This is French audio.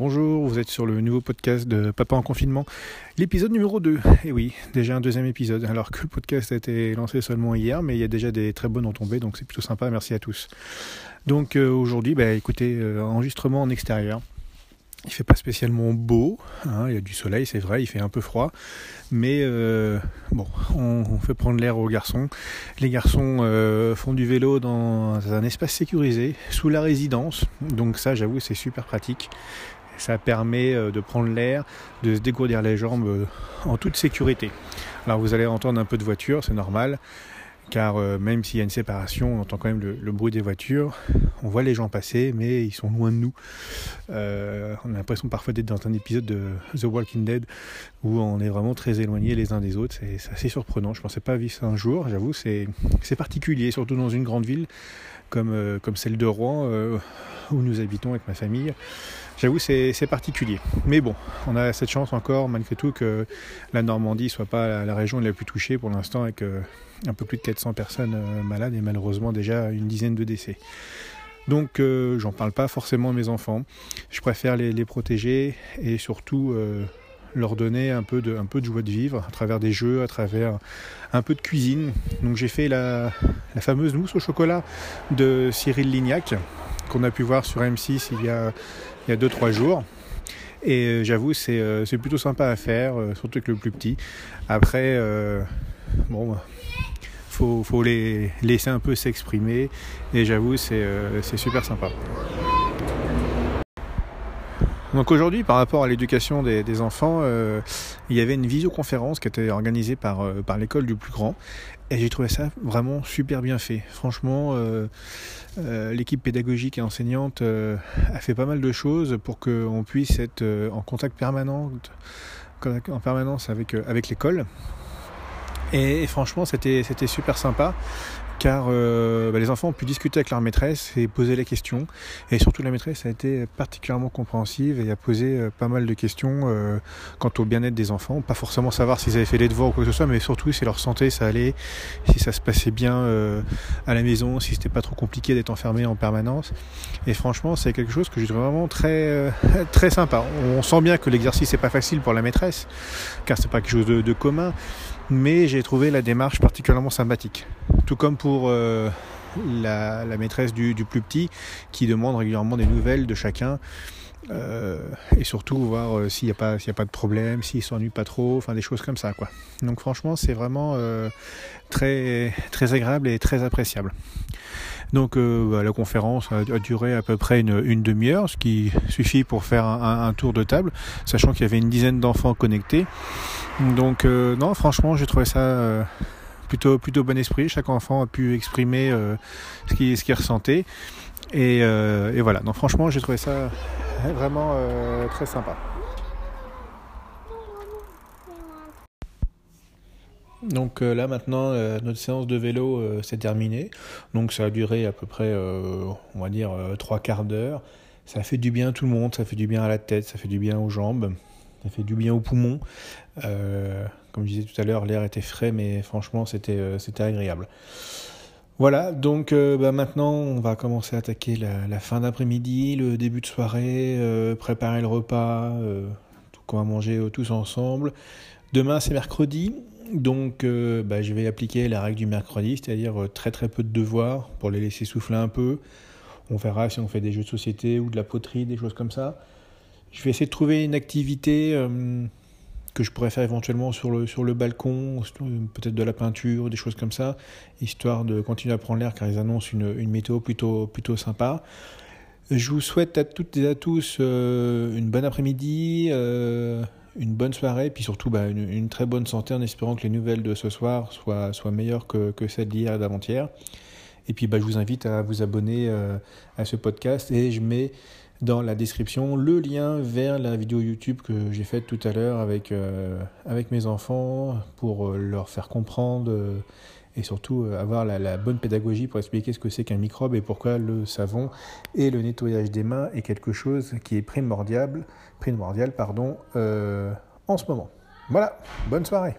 Bonjour, vous êtes sur le nouveau podcast de Papa en confinement, l'épisode numéro 2. Et oui, déjà un deuxième épisode, alors que le podcast a été lancé seulement hier, mais il y a déjà des très bonnes tombé, donc c'est plutôt sympa, merci à tous. Donc euh, aujourd'hui, bah, écoutez, euh, enregistrement en extérieur. Il fait pas spécialement beau, hein, il y a du soleil, c'est vrai, il fait un peu froid, mais euh, bon, on, on, fait prendre l'air aux garçons. Les garçons font du vélo dans un espace sécurisé, sous la résidence, donc ça, j'avoue, c'est super pratique. Ça permet euh, de prendre l'air, de se dégourdir les jambes euh, en toute sécurité. Alors vous allez entendre un peu de voiture, c'est normal, car euh, même s'il y a une séparation, on entend quand même le, bruit des voitures. On voit les gens passer, mais ils sont loin de nous. on a l'impression parfois d'être dans un épisode de The Walking Dead où on est vraiment très éloignés les uns des autres. C'est assez surprenant. Je ne pensais pas vivre ça un jour. J'avoue, c'est particulier, surtout dans une grande ville comme, comme celle de Rouen, où nous habitons avec ma famille. J'avoue, c'est particulier. Mais bon, on a cette chance encore, malgré tout, que la Normandie soit pas la région la plus touchée pour l'instant, avec euh, un peu plus de 400 personnes euh, malades et malheureusement déjà une dizaine de décès. Donc, euh, j'en parle pas forcément à mes enfants. Je préfère les, protéger et surtout leur donner un peu, de, un peu de joie de vivre à travers des jeux, à travers un peu de cuisine. Donc, j'ai fait la, la fameuse mousse au chocolat de Cyril Lignac qu'on a pu voir sur M6 il y a il y a 2-3 jours. Et euh, j'avoue, euh, c'est plutôt sympa à faire, euh, surtout avec le plus petit. Après, bon, faut, faut les laisser un peu s'exprimer. Et j'avoue, c'est super sympa. Donc aujourd'hui, par rapport à l'éducation des, enfants, il y avait une visioconférence qui était organisée par, par l'école du plus grand. Et j'ai trouvé ça vraiment super bien fait. Franchement, euh, euh, l'équipe pédagogique et enseignante euh, a fait pas mal de choses pour qu'on puisse être en contact permanent, en permanence avec, avec l'école. Et, et, franchement, c'était super sympa car euh, bah, les enfants ont pu discuter avec leur maîtresse et poser les questions. Et surtout, la maîtresse a été particulièrement compréhensive et a posé euh, pas mal de questions euh, quant au bien-être des enfants. Pas forcément savoir s'ils avaient fait les devoirs ou quoi que ce soit, mais surtout si leur santé ça allait, si ça se passait bien à la maison, si c'était pas trop compliqué d'être enfermé en permanence. Et franchement, c'est quelque chose que je trouve vraiment très, très sympa. On sent bien que l'exercice n'est pas facile pour la maîtresse, car c'est pas quelque chose de, de commun mais j'ai trouvé la démarche particulièrement sympathique. Tout comme pour euh, la, maîtresse du, plus petit qui demande régulièrement des nouvelles de chacun. Euh, et surtout voir euh, s'il n'y a, pas, a pas de problème, s'il s'ennuie pas trop, enfin des choses comme ça. Quoi. Donc franchement c'est vraiment très, très agréable et très appréciable. Donc bah, la conférence a, duré à peu près une, demi-heure, ce qui suffit pour faire un tour de table, sachant qu'il y avait une dizaine d'enfants connectés. Donc non franchement j'ai trouvé ça plutôt, plutôt bon esprit. Chaque enfant a pu exprimer euh, ce qu'il ce ressentait. Euh, et, voilà. Donc franchement, j'ai trouvé ça vraiment euh, très sympa. Donc là maintenant, notre séance de vélo s'est terminée. Donc ça a duré à peu près, on va dire, trois quarts d'heure. Ça fait du bien à tout le monde, ça fait du bien à la tête, ça fait du bien aux jambes, ça fait du bien aux poumons. Comme je disais tout à l'heure, l'air était frais, mais franchement, c'était euh, agréable. Voilà, donc euh, bah, maintenant, on va commencer à attaquer la, fin d'après-midi, le début de soirée, euh, préparer le repas, tout qu'on va manger tous ensemble. Demain, c'est mercredi, donc bah, je vais appliquer la règle du mercredi, c'est-à-dire très très peu de devoirs pour les laisser souffler un peu. On verra si on fait des jeux de société ou de la poterie, des choses comme ça. Je vais essayer de trouver une activité que je pourrais faire éventuellement sur le, sur le balcon, peut-être de la peinture, des choses comme ça, histoire de continuer à prendre l'air car ils annoncent une, une météo plutôt, plutôt sympa. Je vous souhaite à toutes et à tous euh, une bonne après-midi, euh, une bonne soirée, puis surtout bah, une, très bonne santé en espérant que les nouvelles de ce soir soient, soient meilleures que, que celles d'hier et d'avant-hier. Et puis bah, je vous invite à vous abonner euh, à ce podcast et je mets dans la description le lien vers la vidéo YouTube que j'ai faite tout à l'heure avec, euh, avec mes enfants pour euh, leur faire comprendre euh, et surtout avoir la, bonne pédagogie pour expliquer ce que c'est qu'un microbe et pourquoi le savon et le nettoyage des mains est quelque chose qui est primordial, primordial pardon, en ce moment. Voilà, bonne soirée